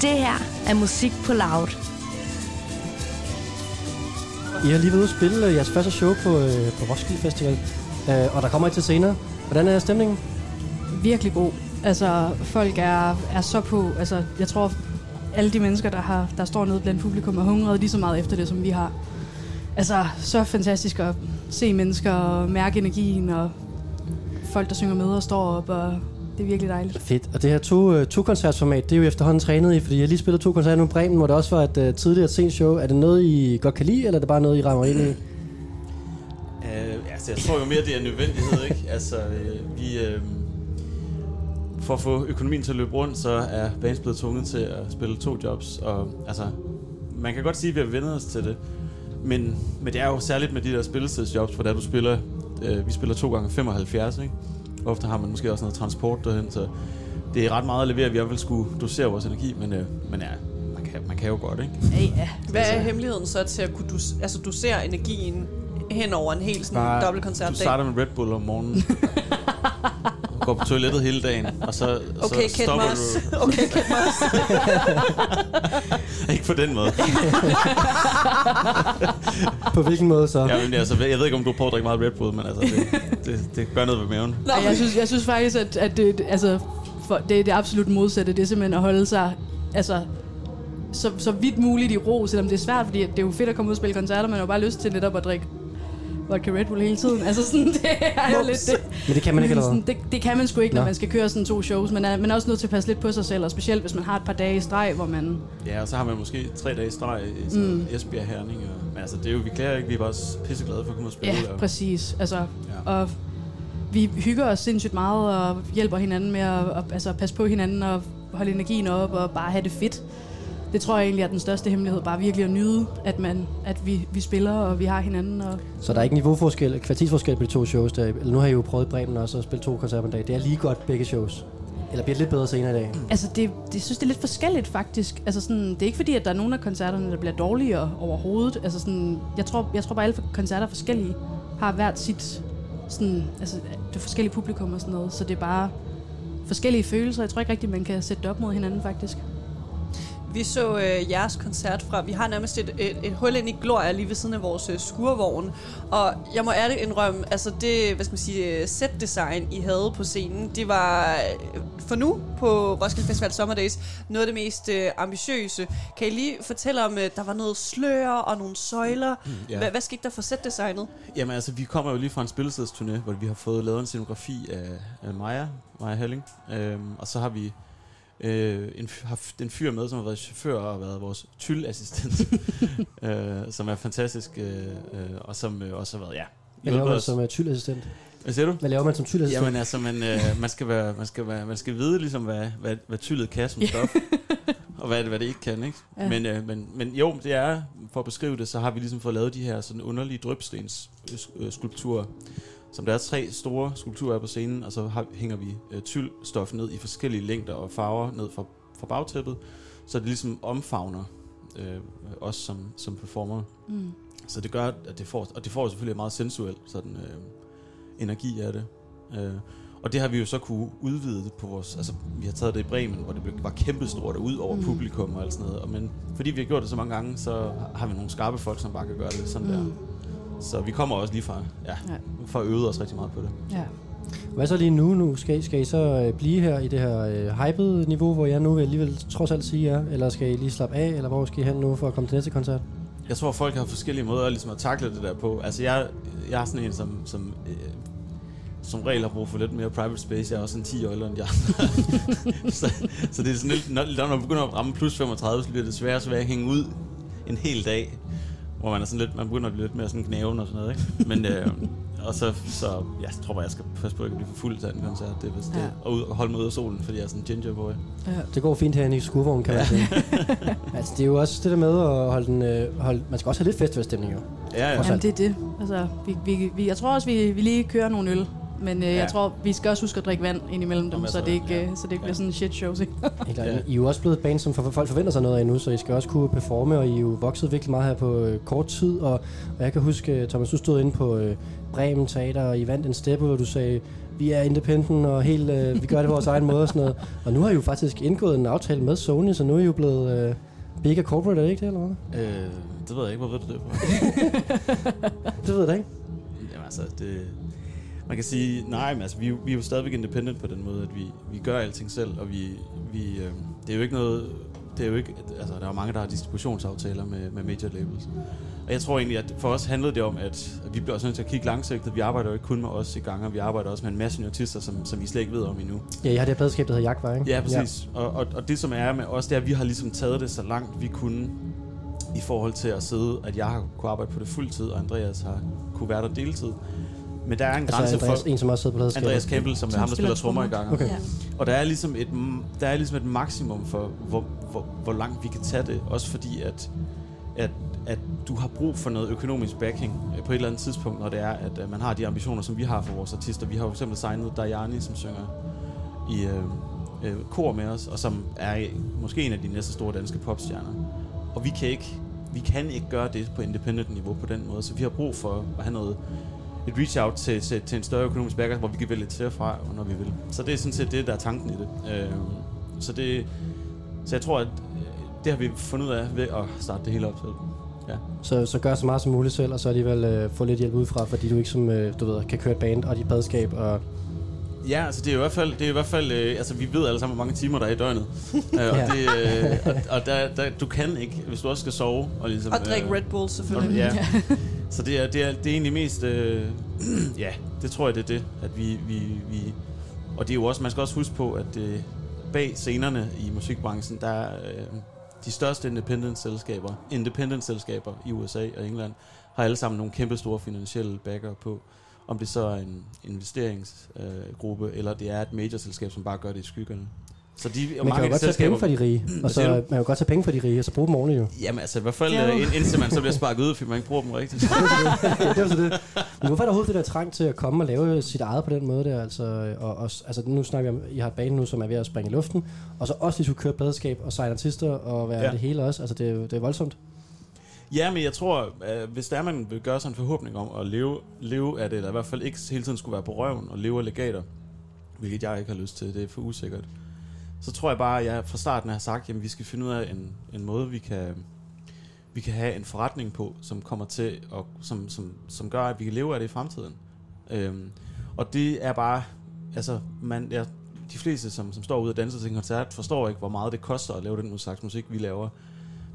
Det her er musik på loud. I har lige været ude at spille øh, jeres første show på, øh, på Roskilde Festival, øh, og der kommer I til senere. Hvordan er stemningen? virkelig god. Altså, folk er, er så på. Altså, jeg tror, alle de mennesker, der, har, der står nede blandt publikum, er hungret lige så meget efter det, som vi har. Altså, så fantastisk at se mennesker og mærke energien, og folk, der synger med og står op, og det er virkelig dejligt. Fedt. Og det her to, øh, to koncertsformat, det er jo efterhånden trænet i, fordi jeg har lige spillet to koncerter nu i Bremen, hvor det også var et uh, tidligere sent show. Er det noget, I godt kan lide, eller er det bare noget, I rammer ind i? Uh, altså, jeg tror jo mere, det er nødvendighed, ikke? Altså, øh, vi... Øh, for at få økonomien til at løbe rundt, så er bands blevet tvunget til at spille to jobs. Og altså, man kan godt sige, at vi har vendt os til det. Men, men det er jo særligt med de der spillestedsjobs, hvor der du spiller, øh, vi spiller to gange 75, ikke? Ofte har man måske også noget transport derhen, så det er ret meget at levere. Vi har vel skulle dosere vores energi, men, øh, men ja, man kan, man kan jo godt, ikke? Ja, ja. Hvad er hemmeligheden så til at kunne dus- altså dosere energien hen over en hel sådan Bare- dobbeltkoncert Du starter med Red Bull om morgenen. går på toilettet hele dagen, og så, Okay, så Kate stopper Moss. du. Okay, Kate Moss. Ikke på den måde. På hvilken måde så? Ja, men altså, jeg ved ikke, om du prøver at drikke meget Red Bull, men altså, det, det, det gør noget ved maven. Ej, jeg, synes, jeg synes faktisk, at, at det, altså, for, det er det absolut modsatte. Det er simpelthen at holde sig altså, så, så vidt muligt i ro, selvom det er svært, fordi det er jo fedt at komme ud og spille koncerter, man har jo bare lyst til netop at drikke vodka Red Bull hele tiden. Altså sådan, det er jo lidt det. Men det kan man ikke, eller Sådan, det, det kan man sgu ikke, når Nå. man skal køre sådan to shows. Man er, man er også nødt til at passe lidt på sig selv, og specielt hvis man har et par dage i streg, hvor man... Ja, og så har man måske tre dage i streg i sådan mm. Esbjerg Herning. Og, men altså, det er jo, vi klager ikke, vi er bare også pisseglade for at komme ud og spille. Ja, og, præcis. Altså, Ja. og vi hygger os sindssygt meget og hjælper hinanden med at, at altså, passe på hinanden og holde energien op og bare have det fedt. Det tror jeg egentlig er den største hemmelighed. Bare virkelig at nyde, at, man, at vi, vi spiller og vi har hinanden. Og Så der er ikke niveauforskel, kvalitetsforskel på de to shows der. Eller nu har I jo prøvet Bremen også at spille to koncerter på en dag. Det er lige godt begge shows. Eller bliver det lidt bedre senere i dag? Altså, det, det jeg synes det er lidt forskelligt faktisk. Altså, sådan, det er ikke fordi, at der er nogen af koncerterne, der bliver dårligere overhovedet. Altså, sådan, jeg, tror, jeg tror bare, alle koncerter er forskellige. Har hvert sit... Sådan, altså, det er forskellige publikum og sådan noget. Så det er bare forskellige følelser. Jeg tror ikke rigtigt, man kan sætte det op mod hinanden faktisk. Vi så øh, jeres koncert fra, vi har nærmest et, et, et hul ind i Gloria lige ved siden af vores øh, skurvogn. Og jeg må ærligt indrømme, altså det, hvad skal man sige, øh, set design, I havde på scenen, det var øh, for nu på Roskilde Festival Summer Days noget af det mest øh, ambitiøse. Kan I lige fortælle om, øh, der var noget slør og nogle søjler. ja. Ja. Hvad, hvad skete der for set designet? Jamen altså, vi kommer jo lige fra en spillestedsturné, hvor vi har fået lavet en scenografi af, af Maja, Maja Helling. Øhm, og så har vi øh, en, haft en fyr med, som har været chauffør og har været vores tyld-assistent, øh, som er fantastisk, øh, øh, og som øh, også har været, ja, Hvad laver man som uh, tyldassistent? Hvad siger du? Hvad laver man som tyldassistent? Jamen altså, man, øh, man, skal være, man, skal være, man skal vide ligesom, hvad, hvad, hvad tyldet kan som stof, og hvad det, hvad det ikke kan, ikke? Ja. Men, øh, men, men jo, det er, for at beskrive det, så har vi ligesom fået lavet de her sådan underlige drøbstens øh, øh, skulpturer, som der er tre store skulpturer på scenen, og så har, hænger vi øh, tyldstof ned i forskellige længder og farver ned fra, fra bagtæppet, så det ligesom omfavner øh, os som, som performer. Mm. Så det gør, at det får, og det får selvfølgelig meget sensuel sådan, øh, energi af det. Øh, og det har vi jo så kunne udvide på vores, altså vi har taget det i Bremen, hvor det var kæmpestort og ud over mm. publikum og alt sådan noget. Og, men fordi vi har gjort det så mange gange, så har vi nogle skarpe folk, som bare kan gøre det sådan mm. der. Så vi kommer også lige fra, ja, Ja. ja. fra at øve os rigtig meget på det. Ja. Hvad så lige nu? nu skal, I, skal I så øh, blive her i det her øh, hypede niveau, hvor jeg nu vil alligevel trods alt sige er? Eller skal I lige slappe af, eller hvor skal I hen nu for at komme til næste koncert? Jeg tror, folk har forskellige måder ligesom at takle det der på. Altså, jeg, jeg er sådan en, som, som øh, som regel har brug for lidt mere private space. Jeg er også en 10 år ældre end jeg. så, så det er sådan lidt, når, når man begynder at ramme plus 35, så bliver det sværere og sværere at hænge ud en hel dag. Hvor man er sådan lidt, man begynder at blive lidt mere sådan knæven og sådan noget, ikke? Men, øh, og så, så jeg tror bare, jeg skal passe på, at jeg ikke bliver for fuld til den koncert. Det er vist Ja. det. Og, ud, og holde mig ud af solen, fordi jeg er sådan en ginger boy. Ja. Det går fint herinde i skurvognen, kan man sige. altså, det er jo også det der med at holde den... Øh, holde, man skal også have lidt festivalstemning, jo. Ja, ja. Jamen, det er det. Altså, vi, vi, vi, jeg tror også, vi, vi lige kører nogle øl. Men øh, ja. Ja. jeg tror, vi skal også huske at drikke vand ind imellem dem, så det ikke, ja. øh, så det ikke bliver sådan en shit show. Helt. Ja. I er jo også blevet et band, som for, folk forventer sig noget af nu, så I skal også kunne performe, og I er jo vokset virkelig meget her på øh, kort tid. Og, og jeg kan huske, øh, Thomas, du stod inde på øh, Bremen Teater, og I vandt en steppe, hvor du sagde, vi er independent og helt, øh, vi gør det på vores egen måde og sådan noget. Og nu har I jo faktisk indgået en aftale med Sony, så nu er I jo blevet øh, mega corporate, er det ikke det, eller hvad? Øh, det ved jeg ikke, hvor ved du det på? Det ved jeg da ikke. Jamen altså, det, man kan sige, nej, men altså, vi, er vi er jo stadigvæk independent på den måde, at vi, vi gør alting selv, og vi, vi, øh, det er jo ikke noget, det er jo ikke, altså, der er jo mange, der har distributionsaftaler med, med major labels. Og jeg tror egentlig, at for os handlede det om, at, vi bliver også nødt til at kigge langsigtet. Vi arbejder jo ikke kun med os i gange, vi arbejder også med en masse artister, som, som vi slet ikke ved om endnu. Ja, jeg har det her pladskab, der hedder Jagtvej, ikke? Ja, præcis. Ja. Og, og, og det som er med os, det er, at vi har ligesom taget det så langt vi kunne i forhold til at sidde, at jeg har kunne arbejde på det fuldtid, og Andreas har kunne være der deltid. Men der er en Altså grænse Andreas, for en, som også sidder på. Andreas Campbell, som, Som er ham, der spiller trommer i gangen. Okay. Ja. Og der er ligesom et, der er ligesom et maksimum for, hvor, hvor, hvor langt vi kan tage det. Også fordi, at, at, at du har brug for noget økonomisk backing øh, på et eller andet tidspunkt, når det er, at øh, man har de ambitioner, som vi har for vores artister. Vi har jo for eksempel signet Dajani, som synger i øh, øh, kor med os, og som er måske en af de næste store danske popstjerner. Og vi kan ikke, vi kan ikke gøre det på independent niveau på den måde, så vi har brug for at have noget et reach out til, til, til en større økonomisk backer, hvor vi kan vælge til og fra, når vi vil. Så det er sådan set det, der er tanken i det. Øh, så det, så jeg tror, at øh, det har vi fundet ud af ved at starte det hele op selv. Ja. Så, så gør så meget som muligt selv, og så alligevel øh, få lidt hjælp udefra, fordi du ikke som, øh, du ved, kan køre et band og dit padskab. Og, Ja, altså det er i hvert fald, det er i hvert fald øh, altså vi ved alle sammen, hvor mange timer der er i døgnet. øh, og det, øh, og, og der, der, du kan ikke, hvis du også skal sove. Og, ligesom, Og drikke Red Bull og, selvfølgelig. ja. Så det er, det, er, det er egentlig mest, øh, ja, det tror jeg, det er det, at vi, vi, vi, og det er jo også, man skal også huske på, at øh, bag scenerne i musikbranchen, der er øh, de største independent-selskaber, independent-selskaber i USA og England, har alle sammen nogle kæmpe store finansielle backer på. Om det så er en investeringsgruppe, øh, gruppe, eller det er et major-selskab, som bare gør det i skyggerne. Så de, og man kan jo godt tage penge fra de rige, og så, man kan jo godt tage penge fra de rige, og så bruge dem ordentligt jo. Jamen altså i hvert fald, Ja. ind- indtil man så bliver sparket ud, fordi man ikke bruger dem rigtigt. ja, det var så det. Men hvorfor er der overhovedet det der trang til at komme og lave sit eget på den måde der? Altså, og, og, altså nu snakker vi om, I har et bane nu, som er ved at springe i luften, og så også lige skulle køre pladeskab og signe artister og være Ja. det hele også. Altså det er, det er voldsomt. Ja, men jeg tror, øh, hvis der man vil gøre sig en forhåbning om at leve, leve af det, eller i hvert fald ikke hele tiden skulle være på røven og leve af legater, hvilket jeg ikke har lyst til, det er for usikkert, så tror jeg bare, at jeg fra starten har sagt, at vi skal finde ud af en, en måde, vi kan, vi kan have en forretning på, som kommer til, og som, som, som gør, at vi kan leve af det i fremtiden. Øhm, og det er bare, altså, man, ja, de fleste, som, som står ude og danser til en koncert, forstår ikke, hvor meget det koster at lave den slags musik, vi laver.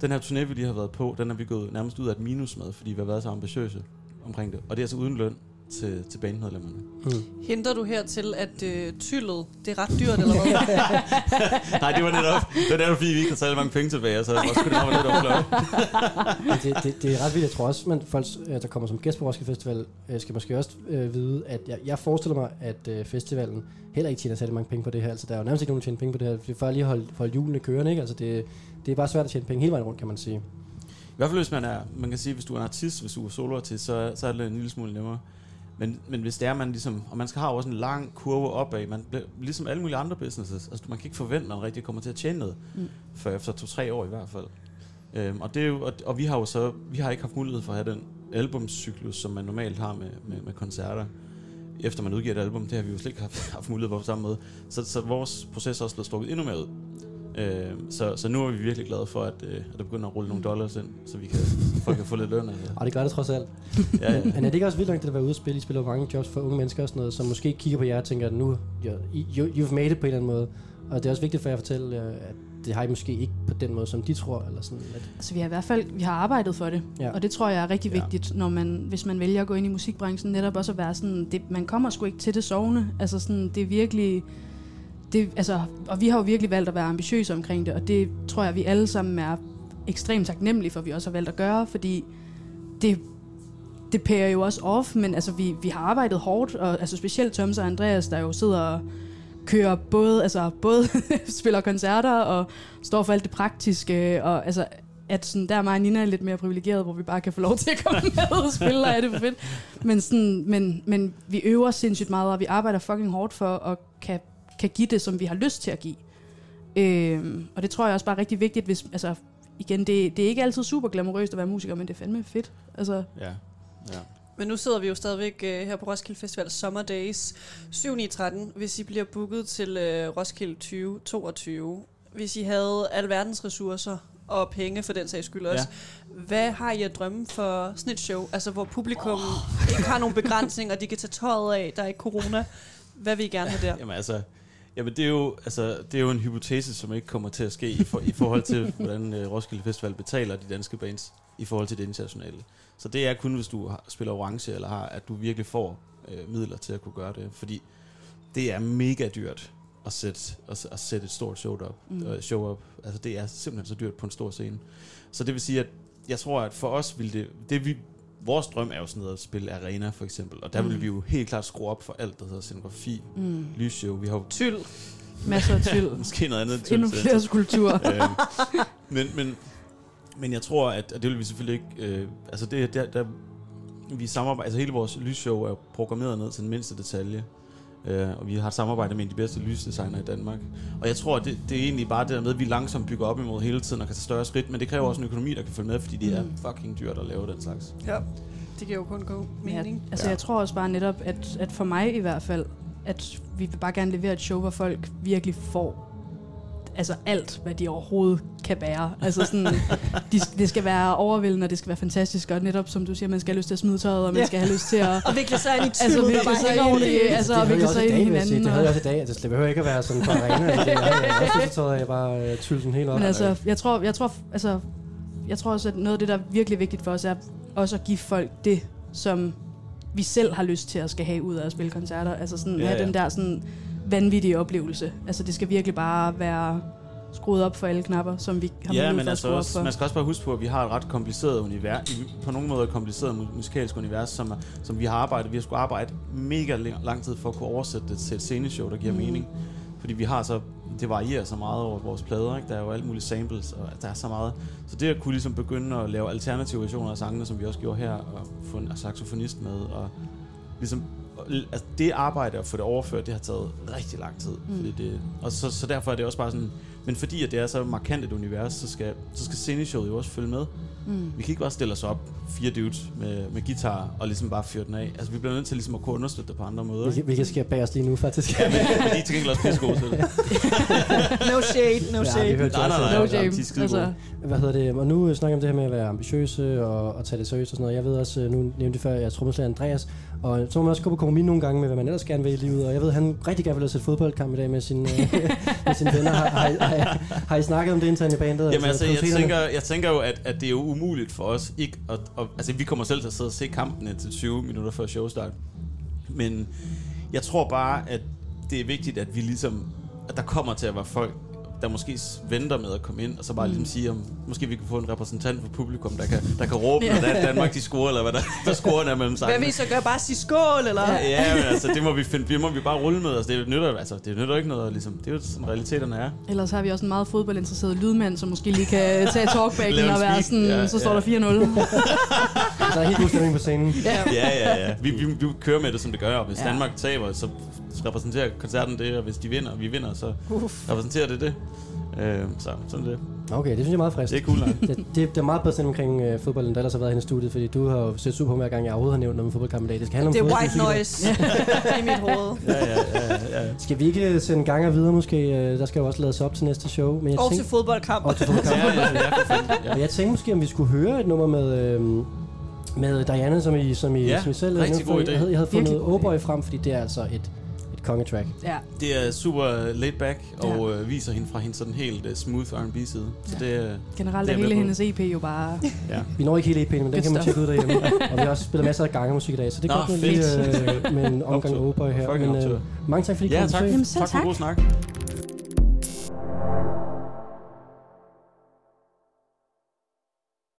Den her turné, vi lige har været på, den er vi gået nærmest ud af et minus med, fordi vi har været så ambitiøse omkring det. Og det er altså uden løn til, til bandmedlemmerne. Mm. Henter du her til, at øh, tyllet, det er ret dyrt, eller hvad? Nej, det var netop, det var netop fordi, vi ikke havde særlig mange penge tilbage, så det nok være lidt flot. Men det, det, det er ret vildt. Jeg tror også, at folk, der kommer som gæst på Roskilde Festival, øh, skal måske også øh, vide, at jeg, jeg forestiller mig, at øh, festivalen heller ikke tjener særlig mange penge på det her. Altså, der er jo nærmest ikke nogen, der tjener penge på det her. Er for lige holde, holde hjulene kørende, ikke? Altså, det, det er bare svært at tjene penge hele vejen rundt, kan man sige. I hvert fald hvis man er, man kan sige, hvis du er en artist, hvis du er soloartist, så, så er det en lille smule nemmere. Men, men hvis det er, man ligesom, og man skal have også en lang kurve opad, man ligesom alle mulige andre businesses, altså man kan ikke forvente, at man rigtig kommer til at tjene noget, mm. for efter to-tre år i hvert fald. Øhm, og, det er jo, og, og, vi har jo så, vi har ikke haft mulighed for at have den albumcyklus, som man normalt har med, med, med koncerter. Efter man udgiver et album, det har vi jo slet ikke haft, haft mulighed for på samme måde. Så, så vores proces er også blevet strukket endnu mere ud. Øh, så, så nu er vi virkelig glade for, at, øh, at der begynder at rulle nogle dollars ind, så vi kan, folk kan få lidt løn. Altså. Og det gør det trods alt. Ja, ja. Men er det ikke også vildt nok, det at være ude og spille? I spiller mange jobs for unge mennesker og sådan noget, som måske kigger på jer og tænker, at nu, you, you've made it på en eller anden måde. Og det er også vigtigt for jer at fortælle, øh, at det har I måske ikke på den måde, som de tror. Eller sådan, at, Altså, vi har i hvert fald vi har arbejdet for det, Ja. ja. og det tror jeg er rigtig Ja. vigtigt, når man, hvis man vælger at gå ind i musikbranchen, netop også at være sådan, det, man kommer sgu ikke til det sovende. Altså sådan, det er virkelig, det, altså, og vi har jo virkelig valgt at være ambitiøse omkring det, og det tror jeg, vi alle sammen er ekstremt taknemmelige for, at vi også har valgt at gøre, fordi det, det pærer jo også off, men altså, vi, vi har arbejdet hårdt, og altså, specielt Thomas og Andreas, der jo sidder og kører både, altså, både spiller koncerter og står for alt det praktiske, og altså, at sådan, der er mig og Nina lidt mere privilegeret, hvor vi bare kan få lov til at komme med og spille, og er det for fedt. Men, sådan, men, men vi øver sindssygt meget, og vi arbejder fucking hårdt for at kan, kan give det, som vi har lyst til at give. Øhm, og det tror jeg også bare er rigtig vigtigt, hvis, altså, igen, det, det er ikke altid super glamourøst at være musiker, men det er fandme fedt. Altså, ja. ja. Men nu sidder vi jo stadigvæk uh, her på Roskilde Festival Summer Days 7. 13. Hvis I bliver booket til uh, Roskilde 2022, hvis I havde alverdens ressourcer og penge for den sags skyld også, ja. hvad har I at drømme for sådan et show? Altså hvor publikum oh. ikke har nogen begrænsninger, de kan tage tøjet af, der er ikke corona. Hvad vil I gerne have der? Jamen altså, jamen det er, jo, altså, det er jo en hypotese, som ikke kommer til at ske i, for, i forhold til, hvordan uh, Roskilde Festival betaler de danske bands i forhold til det internationale. Så det er kun, hvis du har, spiller orange, eller har, at du virkelig får øh, midler til at kunne gøre det. Fordi det er mega dyrt at sætte, at, at sætte et stort show op, mm. uh, show op. Altså det er simpelthen så dyrt på en stor scene. Så det vil sige, at jeg tror, at for os vil det, det vi, vores drøm er jo sådan noget at spille arena for eksempel, og der mm. vil vi jo helt klart skrue op for alt, der hedder scenografi, mm. lysshow. Vi har jo tyld. Masser af tyld. Måske noget andet tyld. Endnu flere skulpturer. øhm, men, men, men jeg tror, at, at det vil vi selvfølgelig ikke... Øh, altså det, der, der, vi samarbejder, altså hele vores lysshow er programmeret ned til den mindste detalje. Uh, og vi har et samarbejde med en af de bedste lysdesigner i Danmark. Og jeg tror, at det, det er egentlig bare det der med, at vi langsomt bygger op imod hele tiden og kan tage større skridt, men det kræver også en økonomi, der kan følge med, fordi det er fucking dyrt at lave den slags. Ja, det giver jo kun god mening. Ja, altså ja. jeg tror også bare netop, at, at for mig i hvert fald, at vi vil bare gerne levere et show, hvor folk virkelig får altså alt, hvad de overhovedet kan bære. Altså sådan, de, det skal være overvældende, og det skal være fantastisk, og netop som du siger, man skal have lyst til at smide tøjet, og man ja. skal have lyst til at... og vikle sig ind i tyld, altså, vikle sig ind i, altså, det vikle sig ind i hinanden. Det havde jeg også i dag, altså, det behøver ikke at være sådan arena, altså, det er også tøjet, jeg bare uh, tylden helt op. Men altså, jeg tror, jeg tror, altså, jeg tror også, at noget af det, der er virkelig vigtigt for os, er også at give folk det, som vi selv har lyst til at skal have ud af at spille koncerter. Altså sådan, ja, have ja. den der sådan vanvittig oplevelse. Altså det skal virkelig bare være skruet op for alle knapper, som vi har ja, men for altså at også, op for. man skal også bare huske på, at vi har et ret kompliceret univers, på nogle måder et kompliceret musikalsk univers, som, som vi har arbejdet, vi har skulle arbejde mega lang tid for at kunne oversætte det til et sceneshow, der giver mm. mening. Fordi vi har så, det varierer så meget over vores plader, ikke? der er jo alle mulige samples, og der er så meget. Så det at kunne ligesom begynde at lave alternative versioner af sangene, som vi også gjorde her, og få en saxofonist med, og ligesom altså det arbejde at få det overført, det har taget rigtig lang tid. Mm. Fordi det, og så, så derfor er det også bare sådan, men fordi at det er så markant et univers, så skal, så skal sceneshowet jo også følge med. Mm. Vi kan ikke bare stille os op, fire dudes med, med guitar, og ligesom bare fyre den af. Altså, vi bliver nødt til ligesom at kunne understøtte det på andre måder. Vi, vi kan skære bag os lige nu, faktisk. ja, men, men de er til gengæld også pisse gode til det. no shade, no shade. Ja, nej, nej, nej, no shame. Altså. Hvad hedder det? Og nu snakker vi om det her med at være ambitiøse og, og tage det seriøst og sådan noget. Jeg ved også, nu nævnte før, jeg er trommeslager Andreas, og så må man også gå på kompromis nogle gange med, hvad man ellers gerne vil i livet. Og jeg ved, at han rigtig gerne vil have set fodboldkamp i dag med, sin, øh, med sine venner. Har, har, har, har I snakket om det internt i bandet? Jamen altså, jeg tænker, jeg tænker jo, at, at det er jo umuligt for os ikke at, og, Altså, vi kommer selv til at sidde og se kampen til 20 minutter før showstart. Men jeg tror bare, at det er vigtigt, at vi ligesom... At der kommer til at være folk, der måske venter med at komme ind, og så bare mm. ligesom sige, om måske vi kan få en repræsentant for publikum, der kan, der kan råbe, ja. at Danmark de scorer, eller hvad der, der scorer er mellem sangene. Hvad vi så gør? Bare sige skål, eller? Ja, ja men altså, det må vi finde, det må vi bare rulle med. Altså, det nytter, altså, det nytter ikke noget, ligesom, det er jo sådan, realiteterne er. Ellers har vi også en meget fodboldinteresseret lydmand, som måske lige kan tage talkbacken og være sådan, ja, så står ja. der 4-0. så er helt god stemning på scenen. Ja, ja, ja. ja. Vi, vi, vi, kører med det, som det gør, og hvis ja. Danmark taber, så repræsenterer koncerten det, og hvis de vinder, og vi vinder, så Uf. repræsenterer det det. Øh, så sådan det. Okay, det synes jeg er meget frisk. Det er cool, det, det, det, er meget bedre omkring øh, fodbold, end der ellers har været i studiet, fordi du har jo set super hver gang, jeg overhovedet har nævnt noget med fodboldkamp i dag. Det skal handle om Det er white noise i mit hoved. Ja, ja, ja, ja. Skal vi ikke sende ganger videre måske? Øh, der skal jo også lades op til næste show. Men jeg og tænk, til fodboldkamp. Og til fodboldkamp. ja, ja, ja, ja. jeg tænkte måske, om vi skulle høre et nummer med... Øh, med Diana, som I, som I, ja, som I selv rigtig god idé. Jeg havde, jeg havde fundet Oboy frem, fordi det er altså et kongetrack. Ja. Det er super laid back og ja. øh, viser hende fra hendes sådan helt uh, smooth R&B side. Så det, uh, Generelt er hele hendes EP jo bare... ja. Vi når ikke hele EP'en, men den kan man tjekke ud derhjemme. og vi har også spillet masser af gange musik i dag, så det er godt lige uh, med en omgang Oboy her. Men, uh, mange tak fordi I ja, kom tak. Jamen, tak for tak. god snak.